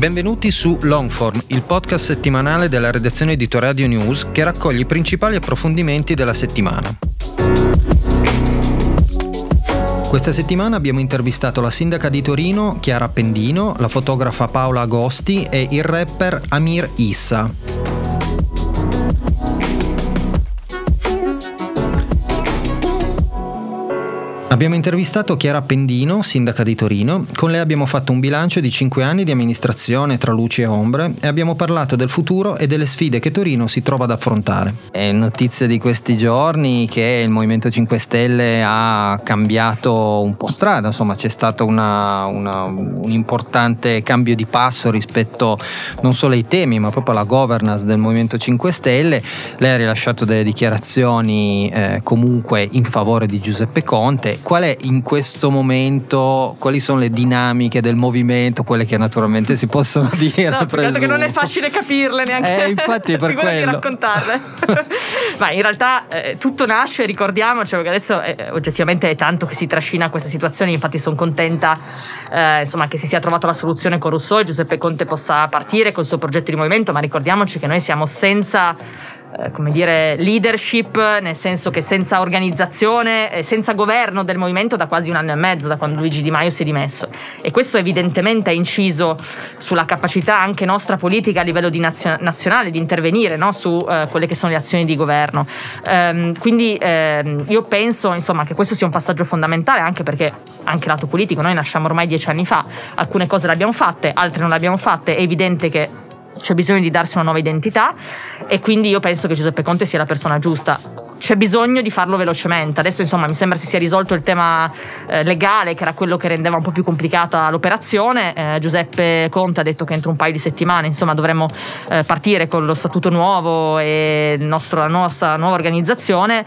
Benvenuti su Longform, il podcast settimanale della redazione di Radio News che raccoglie i principali approfondimenti della settimana. Questa settimana abbiamo intervistato la sindaca di Torino, Chiara Pendino, la fotografa Paola Agosti e il rapper Amir Issa. Abbiamo intervistato Chiara Pendino, sindaca di Torino. Con lei abbiamo fatto un bilancio di 5 anni di amministrazione tra luci e ombre e abbiamo parlato del futuro e delle sfide che Torino si trova ad affrontare. È notizia di questi giorni che il Movimento 5 Stelle ha cambiato un po' strada, insomma c'è stato una, una, un importante cambio di passo rispetto non solo ai temi ma proprio alla governance del Movimento 5 Stelle. Lei ha rilasciato delle dichiarazioni eh, comunque in favore di Giuseppe Conte qual è in questo momento, quali sono le dinamiche del movimento, quelle che naturalmente si possono dire? No, che non è facile capirle neanche. Eh, infatti per quello. raccontarle. Ma in realtà eh, tutto nasce, ricordiamoci, perché adesso eh, oggettivamente è tanto che si trascina questa situazione, infatti sono contenta eh, insomma, che si sia trovato la soluzione con Rousseau e Giuseppe Conte possa partire col suo progetto di movimento, ma ricordiamoci che noi siamo senza eh, come dire, leadership, nel senso che senza organizzazione e senza governo del movimento da quasi un anno e mezzo, da quando Luigi Di Maio si è dimesso. E questo evidentemente ha inciso sulla capacità anche nostra politica a livello di nazio- nazionale di intervenire no? su uh, quelle che sono le azioni di governo. Um, quindi um, io penso insomma, che questo sia un passaggio fondamentale anche perché anche lato politico, noi nasciamo ormai dieci anni fa, alcune cose le abbiamo fatte, altre non le abbiamo fatte, è evidente che c'è bisogno di darsi una nuova identità e quindi io penso che Giuseppe Conte sia la persona giusta. C'è bisogno di farlo velocemente. Adesso insomma mi sembra si sia risolto il tema eh, legale che era quello che rendeva un po' più complicata l'operazione. Eh, Giuseppe Conte ha detto che entro un paio di settimane insomma dovremmo eh, partire con lo statuto nuovo e nostro, la nostra nuova organizzazione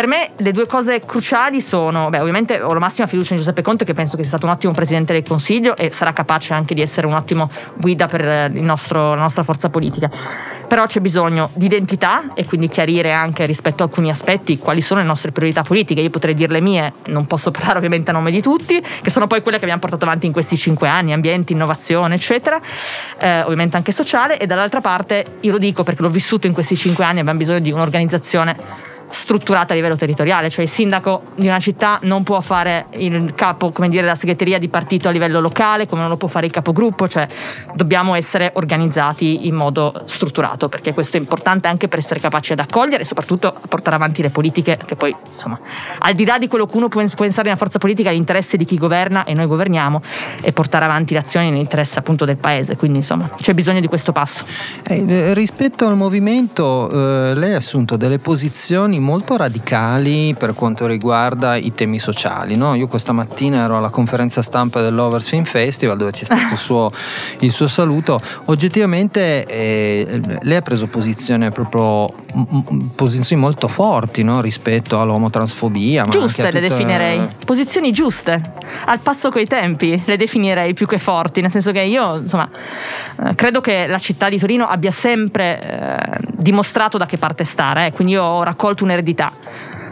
per me le due cose cruciali sono, beh, ovviamente ho la massima fiducia in Giuseppe Conte che penso che sia stato un ottimo presidente del Consiglio e sarà capace anche di essere un ottimo guida per nostro, la nostra forza politica. Però c'è bisogno di identità e quindi chiarire anche rispetto a alcuni aspetti quali sono le nostre priorità politiche. Io potrei dire le mie, non posso parlare ovviamente a nome di tutti, che sono poi quelle che abbiamo portato avanti in questi cinque anni, ambiente, innovazione, eccetera, eh, ovviamente anche sociale e dall'altra parte io lo dico perché l'ho vissuto in questi cinque anni, abbiamo bisogno di un'organizzazione strutturata a livello territoriale, cioè il sindaco di una città non può fare il capo, come dire, la segreteria di partito a livello locale, come non lo può fare il capogruppo, cioè dobbiamo essere organizzati in modo strutturato, perché questo è importante anche per essere capaci ad accogliere e soprattutto a portare avanti le politiche che poi, insomma, al di là di quello che uno può pensare nella forza politica, l'interesse di chi governa e noi governiamo e portare avanti le azioni nell'interesse appunto del paese, quindi insomma c'è bisogno di questo passo. Eh, rispetto al movimento, eh, lei ha assunto delle posizioni molto radicali per quanto riguarda i temi sociali. No? Io questa mattina ero alla conferenza stampa dell'Overs Film Festival dove c'è stato il suo, il suo saluto. Oggettivamente eh, lei ha preso posizione proprio posizioni molto forti no? rispetto all'omotransfobia. Giuste le definirei, posizioni giuste, al passo coi tempi le definirei più che forti, nel senso che io insomma eh, credo che la città di Torino abbia sempre eh, dimostrato da che parte stare, eh, quindi io ho raccolto un'eredità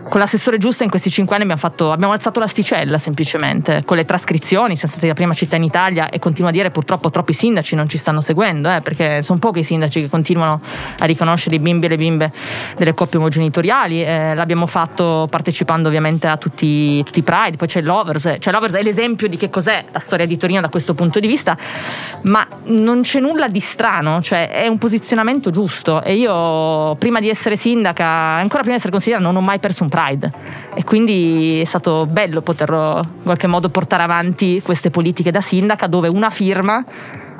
con l'assessore giusta in questi cinque anni abbiamo, fatto, abbiamo alzato l'asticella semplicemente, con le trascrizioni, siamo stati la prima città in Italia e continuo a dire purtroppo troppi sindaci non ci stanno seguendo, eh, perché sono pochi i sindaci che continuano a riconoscere i bimbi e le bimbe delle coppie omogenitoriali, eh, l'abbiamo fatto partecipando ovviamente a tutti, tutti i Pride, poi c'è l'Overs, cioè l'Overs è l'esempio di che cos'è la storia di Torino da questo punto di vista, ma non c'è nulla di strano, cioè è un posizionamento giusto e io prima di essere sindaca, ancora prima di essere consigliera, non ho mai perso un Pride e quindi è stato bello poter in qualche modo portare avanti queste politiche da sindaca dove una firma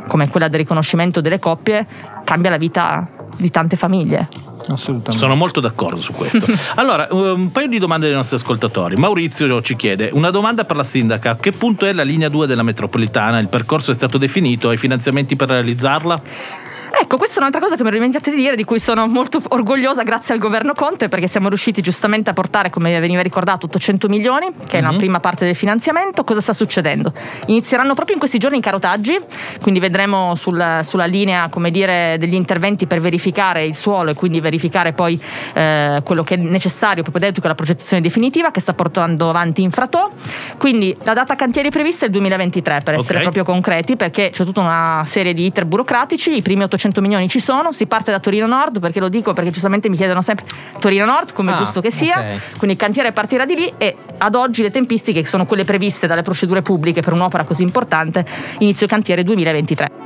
come quella del riconoscimento delle coppie cambia la vita di tante famiglie. Assolutamente. Sono molto d'accordo su questo. allora, un paio di domande dei nostri ascoltatori. Maurizio ci chiede: una domanda per la sindaca: a che punto è la linea 2 della metropolitana? Il percorso è stato definito? Hai finanziamenti per realizzarla? Ecco, questa è un'altra cosa che mi ero dimenticata di dire, di cui sono molto orgogliosa grazie al governo Conte, perché siamo riusciti giustamente a portare, come veniva ricordato, 800 milioni, che è la mm-hmm. prima parte del finanziamento. Cosa sta succedendo? Inizieranno proprio in questi giorni i carotaggi, quindi vedremo sul, sulla linea, come dire, degli interventi per verificare il suolo e quindi verificare poi eh, quello che è necessario, propedeutico alla progettazione definitiva che sta portando avanti Infrato. Quindi la data cantieri prevista è il 2023, per essere okay. proprio concreti, perché c'è tutta una serie di iter burocratici, i primi 800 800 milioni ci sono, si parte da Torino Nord, perché lo dico perché giustamente mi chiedono sempre Torino Nord, come ah, giusto che sia, okay. quindi il cantiere partirà di lì e ad oggi le tempistiche che sono quelle previste dalle procedure pubbliche per un'opera così importante, inizio cantiere 2023.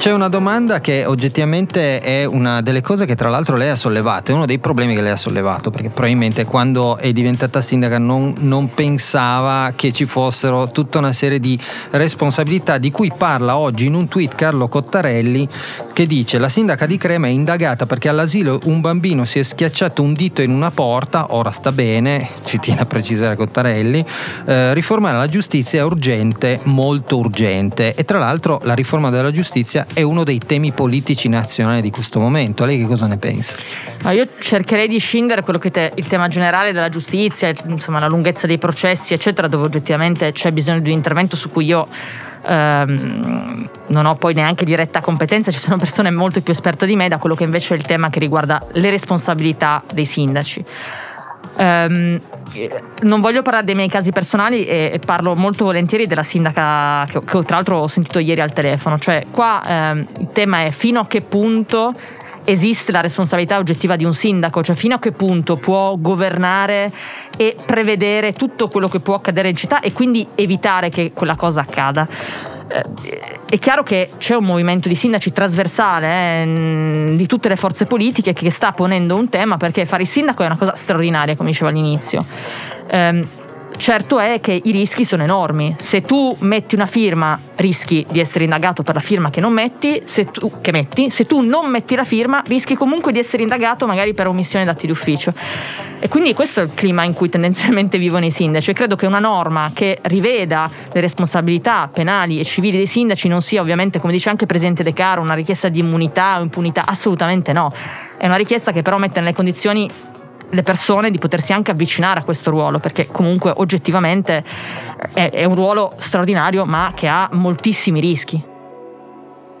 C'è una domanda che oggettivamente è una delle cose che tra l'altro lei ha sollevato, è uno dei problemi che lei ha sollevato, perché probabilmente quando è diventata sindaca non, non pensava che ci fossero tutta una serie di responsabilità di cui parla oggi in un tweet Carlo Cottarelli che dice la sindaca di Crema è indagata perché all'asilo un bambino si è schiacciato un dito in una porta, ora sta bene, ci tiene a precisare Cottarelli, eh, riformare la giustizia è urgente, molto urgente e tra l'altro la riforma della giustizia è uno dei temi politici nazionali di questo momento. Lei che cosa ne pensa? No, io cercherei di scindere quello che è il tema generale della giustizia, insomma la lunghezza dei processi, eccetera, dove oggettivamente c'è bisogno di un intervento su cui io Um, non ho poi neanche diretta competenza, ci sono persone molto più esperte di me da quello che invece è il tema che riguarda le responsabilità dei sindaci. Um, non voglio parlare dei miei casi personali e, e parlo molto volentieri della sindaca che, che, tra l'altro ho sentito ieri al telefono. Cioè, qua um, il tema è fino a che punto esiste la responsabilità oggettiva di un sindaco, cioè fino a che punto può governare e prevedere tutto quello che può accadere in città e quindi evitare che quella cosa accada. Eh, è chiaro che c'è un movimento di sindaci trasversale eh, di tutte le forze politiche che sta ponendo un tema perché fare il sindaco è una cosa straordinaria, come dicevo all'inizio. Eh, Certo è che i rischi sono enormi. Se tu metti una firma, rischi di essere indagato per la firma che non metti, se tu, metti. Se tu non metti la firma, rischi comunque di essere indagato magari per omissione d'atti d'ufficio. E quindi questo è il clima in cui tendenzialmente vivono i sindaci. credo che una norma che riveda le responsabilità penali e civili dei sindaci non sia ovviamente, come dice anche il Presidente De Caro, una richiesta di immunità o impunità. Assolutamente no. È una richiesta che però mette nelle condizioni le persone di potersi anche avvicinare a questo ruolo, perché comunque oggettivamente è, è un ruolo straordinario ma che ha moltissimi rischi.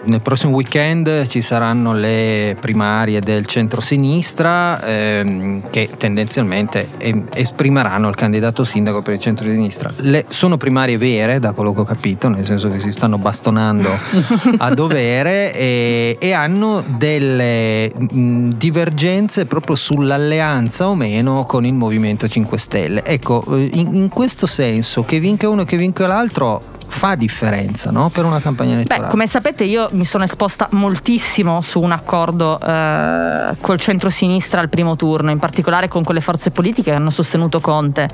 Nel prossimo weekend ci saranno le primarie del centro-sinistra ehm, che tendenzialmente esprimeranno il candidato sindaco per il centro-sinistra. Le, sono primarie vere, da quello che ho capito, nel senso che si stanno bastonando a dovere e, e hanno delle mh, divergenze proprio sull'alleanza o meno con il Movimento 5 Stelle. Ecco, eh, in, in questo senso, che vinca uno e che vinca l'altro, fa differenza no? per una campagna elettorale? Beh, come sapete io mi sono esposta moltissimo su un accordo eh, col centro-sinistra al primo turno, in particolare con quelle forze politiche che hanno sostenuto Conte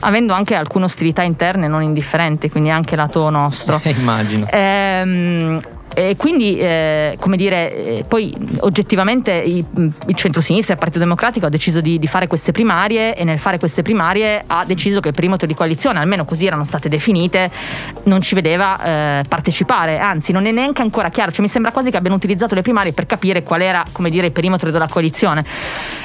avendo anche alcune ostilità interne non indifferenti, quindi anche lato nostro. Immagino. Ehm, e quindi, eh, come dire, eh, poi oggettivamente il, il centro-sinistra e il Partito Democratico ha deciso di, di, fare queste primarie e nel fare queste primarie ha deciso che il perimetro di coalizione, almeno così erano state definite, non ci vedeva eh, partecipare, anzi non è neanche ancora chiaro, cioè mi sembra quasi che abbiano utilizzato le primarie per capire qual era, come dire, il perimetro della coalizione.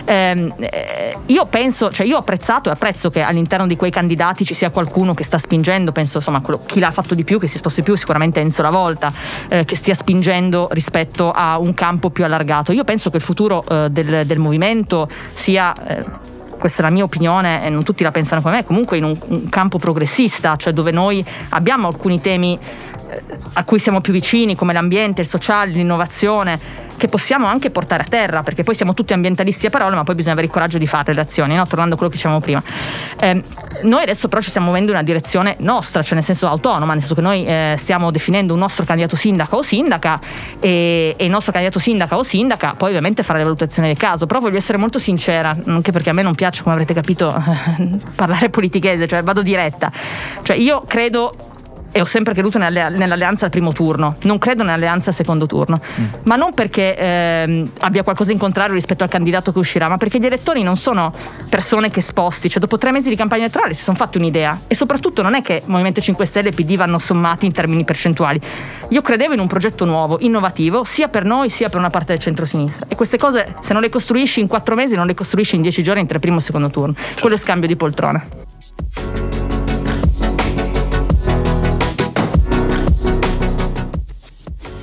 Ehm, eh, io penso, cioè io ho apprezzato e apprezzo che all'interno di quei candidati ci sia qualcuno che sta spingendo, penso insomma quello, chi l'ha fatto di più, che si sposta di più, sicuramente Enzo La Volta, eh, che stia spingendo rispetto a un campo più allargato. Io penso che il futuro eh, del, del, movimento sia eh, questa è la mia opinione e non tutti la pensano come me, comunque in un, un, campo progressista, cioè dove noi abbiamo alcuni temi eh, a cui siamo più vicini, come l'ambiente, il sociale, l'innovazione, che possiamo anche portare a terra, perché poi siamo tutti ambientalisti a parole, ma poi bisogna avere il coraggio di fare le azioni, no? tornando a quello che dicevamo prima. Eh, noi adesso però ci stiamo muovendo in una direzione nostra, cioè nel senso autonoma, nel senso che noi eh, stiamo definendo un nostro candidato sindaco o sindaca e, e, il nostro candidato sindaca o sindaca poi ovviamente farà le valutazioni del caso, però voglio essere molto sincera, anche perché a me non piace, come avrete capito, parlare politichese, cioè vado diretta. Cioè io credo e ho sempre creduto nell'alleanza al primo turno, non credo nell'alleanza al secondo turno, mm. ma non perché eh, abbia qualcosa in contrario rispetto al candidato che uscirà, ma perché gli elettori non sono persone che sposti, cioè dopo tre mesi di campagna elettorale si sono fatti un'idea. E soprattutto non è che Movimento 5 Stelle e PD vanno sommati in termini percentuali. Io credevo in un progetto nuovo, innovativo, sia per noi sia per una parte del centro-sinistra. E queste cose se non le costruisci in quattro mesi non le costruisci in dieci giorni tra primo e secondo turno, quello è scambio di poltrona.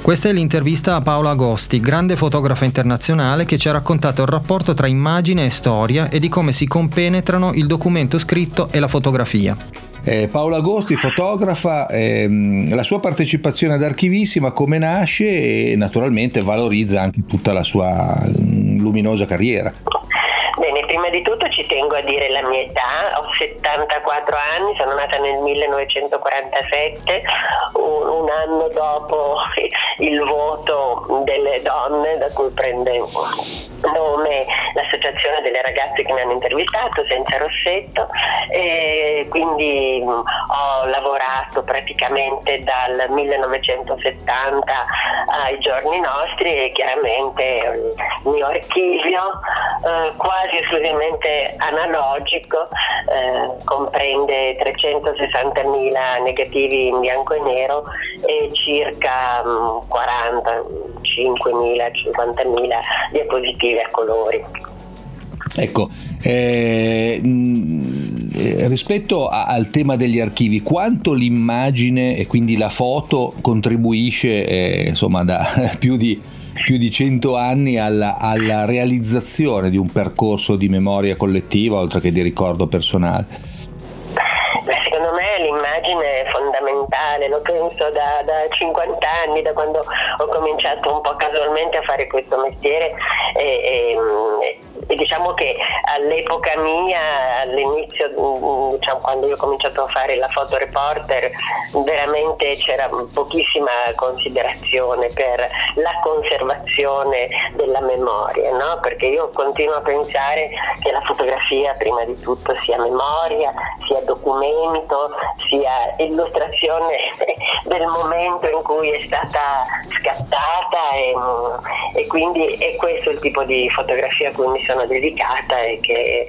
Questa è l'intervista a Paola Agosti, grande fotografa internazionale che ci ha raccontato il rapporto tra immagine e storia e di come si compenetrano il documento scritto e la fotografia. Eh, Paola Agosti, fotografa, ehm, la sua partecipazione ad Archivissima come nasce e naturalmente valorizza anche tutta la sua mm, luminosa carriera. Bene, prima di tutto ci tengo a dire la mia età, ho 74 anni, sono nata nel 1947, un, un anno dopo il voto delle donne da cui prende nome l'associazione delle ragazze che mi hanno intervistato, Senza Rossetto, e quindi ho lavorato praticamente dal 1970 ai giorni nostri e chiaramente il mio archivio eh, quasi esclusivamente analogico eh, comprende 360.000 negativi in bianco e nero e circa mh, 40, 5.000, 50.000 diapositive a colori. Ecco, eh, rispetto a, al tema degli archivi, quanto l'immagine e quindi la foto contribuisce eh, insomma da più di, più di 100 anni alla, alla realizzazione di un percorso di memoria collettiva oltre che di ricordo personale? secondo me l'immagine è fondamentale, lo penso da, da, 50 anni, da quando ho cominciato un po' casualmente a fare questo mestiere e, e, e diciamo che all'epoca mia, all'inizio, diciamo, quando io ho cominciato a fare la fotoreporter, veramente c'era pochissima considerazione per la conservazione della memoria, no? perché io continuo a pensare che la fotografia prima di tutto sia memoria, sia documento, sia illustrazione del momento in cui è stata scattata e, e quindi è questo il tipo di fotografia a cui mi sono dedicata e che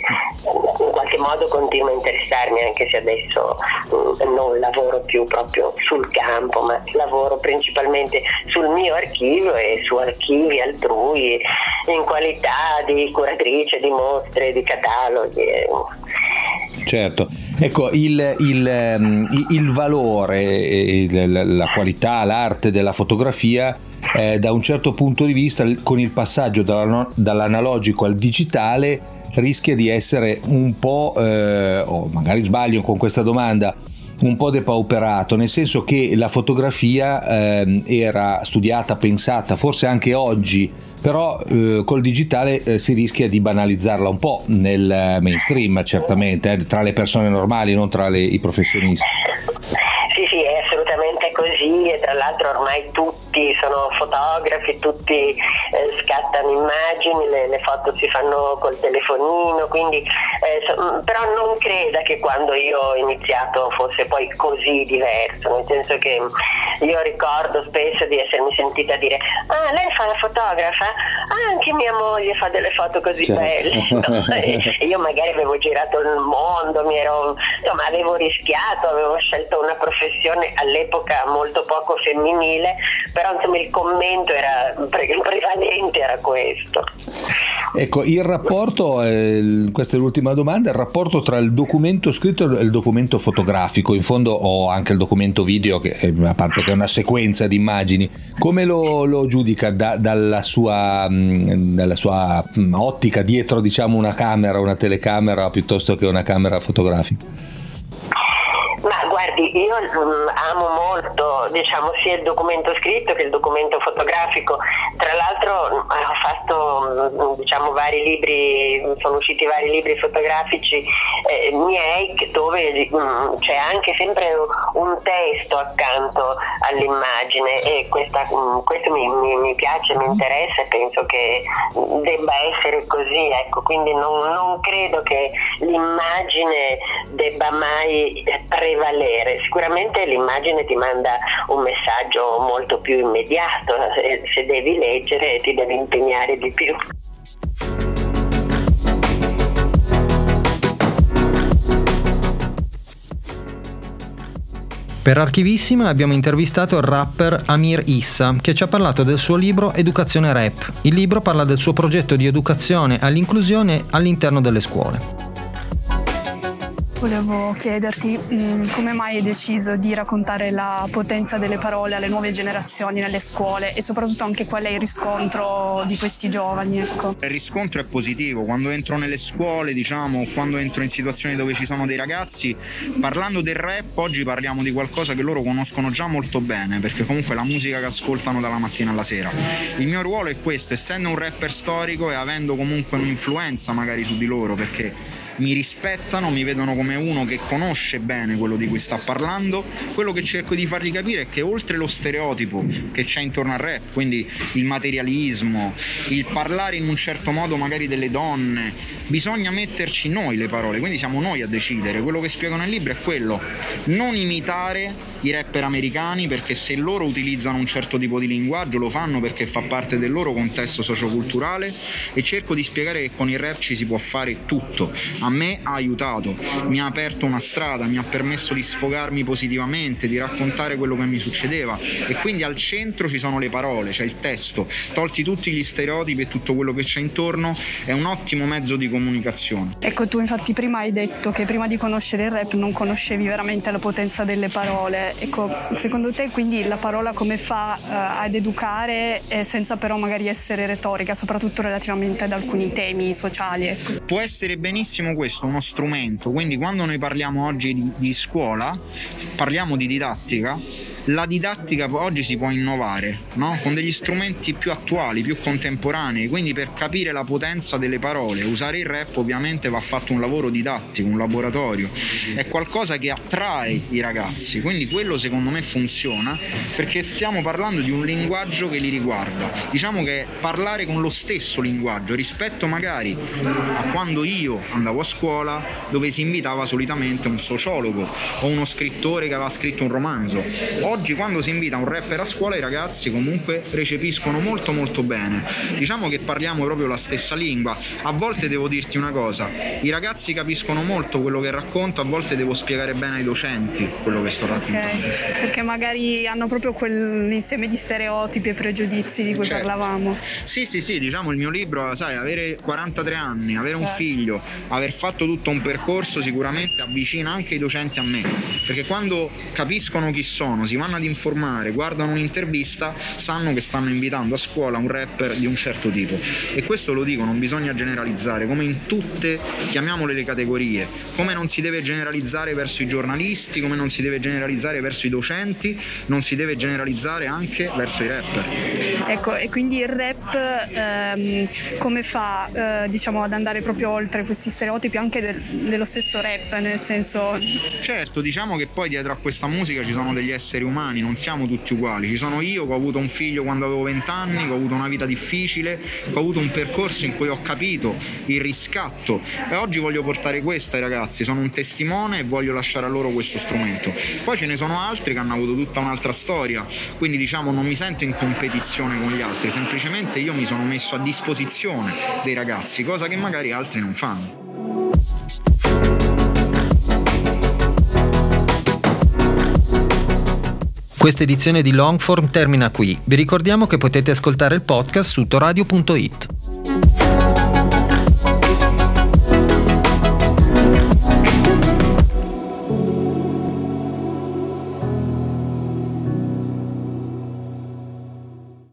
in qualche modo continua a interessarmi anche se adesso mm, non lavoro più proprio sul campo ma lavoro principalmente sul mio archivio e su archivi altrui in qualità di curatrice di mostre, di cataloghi. Certo, ecco il, il, ehm, il valore, la qualità, l'arte della fotografia eh, da un certo punto di vista con il passaggio dall'analogico al digitale rischia di essere un po', eh, o magari sbaglio con questa domanda, un po' depauperato, nel senso che la fotografia eh, era studiata, pensata, forse anche oggi, però eh, col digitale eh, si rischia di banalizzarla un po' nel mainstream, certamente, eh, tra le persone normali, non tra le, i professionisti. Sì, sì, è assolutamente così e tra l'altro ormai tutti sono fotografi, tutti eh, scattano immagini, le, le, foto si fanno col telefonino, quindi eh, so, mm, però non creda che quando io ho iniziato fosse poi così diverso, nel senso che io ricordo spesso di essermi sentita dire ah lei fa la fotografa? Ah, anche mia moglie fa delle foto così certo. belle. e io magari avevo girato il mondo, mi ero, insomma avevo rischiato, avevo scelto una professione all'epoca molto poco femminile, però insomma il commento era prevalente era questo. Ecco, il rapporto, eh, questa è l'ultima domanda, il rapporto tra il documento scritto e il documento fotografico, in fondo ho anche il documento video, che, a parte che è una sequenza di immagini, come lo, lo giudica da, dalla, sua, mm, dalla, sua, mm, ottica dietro diciamo una camera, una telecamera piuttosto che una camera fotografica? Guardi, io mm, amo molto diciamo, sia il documento scritto che il documento fotografico. Tra l'altro mm, ho fatto mm, diciamo, vari libri, sono usciti vari libri fotografici eh, miei dove mh, c'è anche sempre un testo accanto all'immagine e questa, mh, questo mi, mi, mi, piace, mi interessa e penso che debba essere così. Ecco, quindi non, non credo che l'immagine debba mai prevalere vedere. Sicuramente l'immagine ti manda un messaggio molto più immediato, se devi leggere ti devi impegnare di più. Per Archivissima abbiamo intervistato il rapper Amir Issa che ci ha parlato del suo libro Educazione Rap. Il libro parla del suo progetto di educazione all'inclusione all'interno delle scuole. Volevo chiederti mh, mm, come mai hai deciso di raccontare la potenza delle parole alle nuove generazioni nelle scuole e soprattutto anche qual è il riscontro di questi giovani. Ecco. Il riscontro è positivo, quando entro nelle scuole, diciamo, quando entro in situazioni dove ci sono dei ragazzi, parlando del rap oggi parliamo di qualcosa che loro conoscono già molto bene, perché comunque è la musica che ascoltano dalla mattina alla sera. Il mio ruolo è questo, essendo un rapper storico e avendo comunque un'influenza magari su di loro, perché mi rispettano, mi vedono come uno che conosce bene quello di cui sta parlando. Quello che cerco di fargli capire è che oltre lo stereotipo che c'è intorno al rap, quindi il materialismo, il parlare in un certo modo magari delle donne, bisogna metterci noi le parole, quindi siamo noi a decidere. Quello che spiego nel libro è quello, non imitare i rapper americani perché se loro utilizzano un certo tipo di linguaggio lo fanno perché fa parte del loro contesto socioculturale e cerco di spiegare che con il rap ci si può fare tutto. A me ha aiutato, mi ha aperto una strada, mi ha permesso di sfogarmi positivamente, di raccontare quello che mi succedeva e quindi al centro ci sono le parole, c'è il testo, tolti tutti gli stereotipi e tutto quello che c'è intorno, è un ottimo mezzo di comunicazione. Ecco, tu infatti prima hai detto che prima di conoscere il rap non conoscevi veramente la potenza delle parole. Ecco, secondo te quindi la parola come fa uh, ad educare eh, senza però magari essere retorica, soprattutto relativamente ad alcuni temi sociali? Può essere benissimo questo uno strumento, quindi quando noi parliamo oggi di, di scuola, parliamo di didattica, la didattica oggi si può innovare no? con degli strumenti più attuali, più contemporanei, quindi per capire la potenza delle parole, usare il rap ovviamente va fatto un lavoro didattico, un laboratorio, è qualcosa che attrae i ragazzi, quindi quello secondo me funziona perché stiamo parlando di un linguaggio che li riguarda, diciamo che parlare con lo stesso linguaggio rispetto magari a quando io andavo a scuola dove si invitava solitamente un sociologo o uno scrittore che aveva scritto un romanzo. oggi quando si invita un rapper a scuola i ragazzi comunque recepiscono molto molto bene. Diciamo che parliamo proprio la stessa lingua. A volte devo dirti una cosa, i ragazzi capiscono molto quello che racconto, a volte devo spiegare bene ai docenti quello che sto raccontando. Okay. Perché magari hanno proprio quell'insieme di stereotipi e pregiudizi di cui certo. parlavamo. Sì, sì, sì, diciamo il mio libro, sai, avere 43 anni, avere un eh. figlio, aver fatto tutto un percorso sicuramente avvicina anche i docenti a me, perché quando capiscono chi sono, si vanno vanno ad informare, guardano un'intervista, sanno che stanno invitando a scuola un rapper di un certo tipo. E questo lo dico, non bisogna generalizzare, come in tutte, chiamiamole le categorie, come non si deve generalizzare verso i giornalisti, come non si deve generalizzare verso i docenti, non si deve generalizzare anche verso i rapper. Ecco, e quindi il rap ehm, come fa eh, diciamo ad andare proprio oltre questi stereotipi anche del, dello stesso rap, nel senso... Certo, diciamo che poi dietro a questa musica ci sono degli esseri umani umani, non siamo tutti uguali. Ci sono io che ho avuto un figlio quando avevo 20 anni, che ho avuto una vita difficile, che ho avuto un percorso in cui ho capito il riscatto e oggi voglio portare questo ai ragazzi, sono un testimone e voglio lasciare a loro questo strumento. Poi ce ne sono altri che hanno avuto tutta un'altra storia, quindi diciamo non mi sento in competizione con gli altri, semplicemente io mi sono messo a disposizione dei ragazzi, cosa che magari altri non fanno. Questa edizione di Longform termina qui. Vi ricordiamo che potete ascoltare il podcast su toradio.it.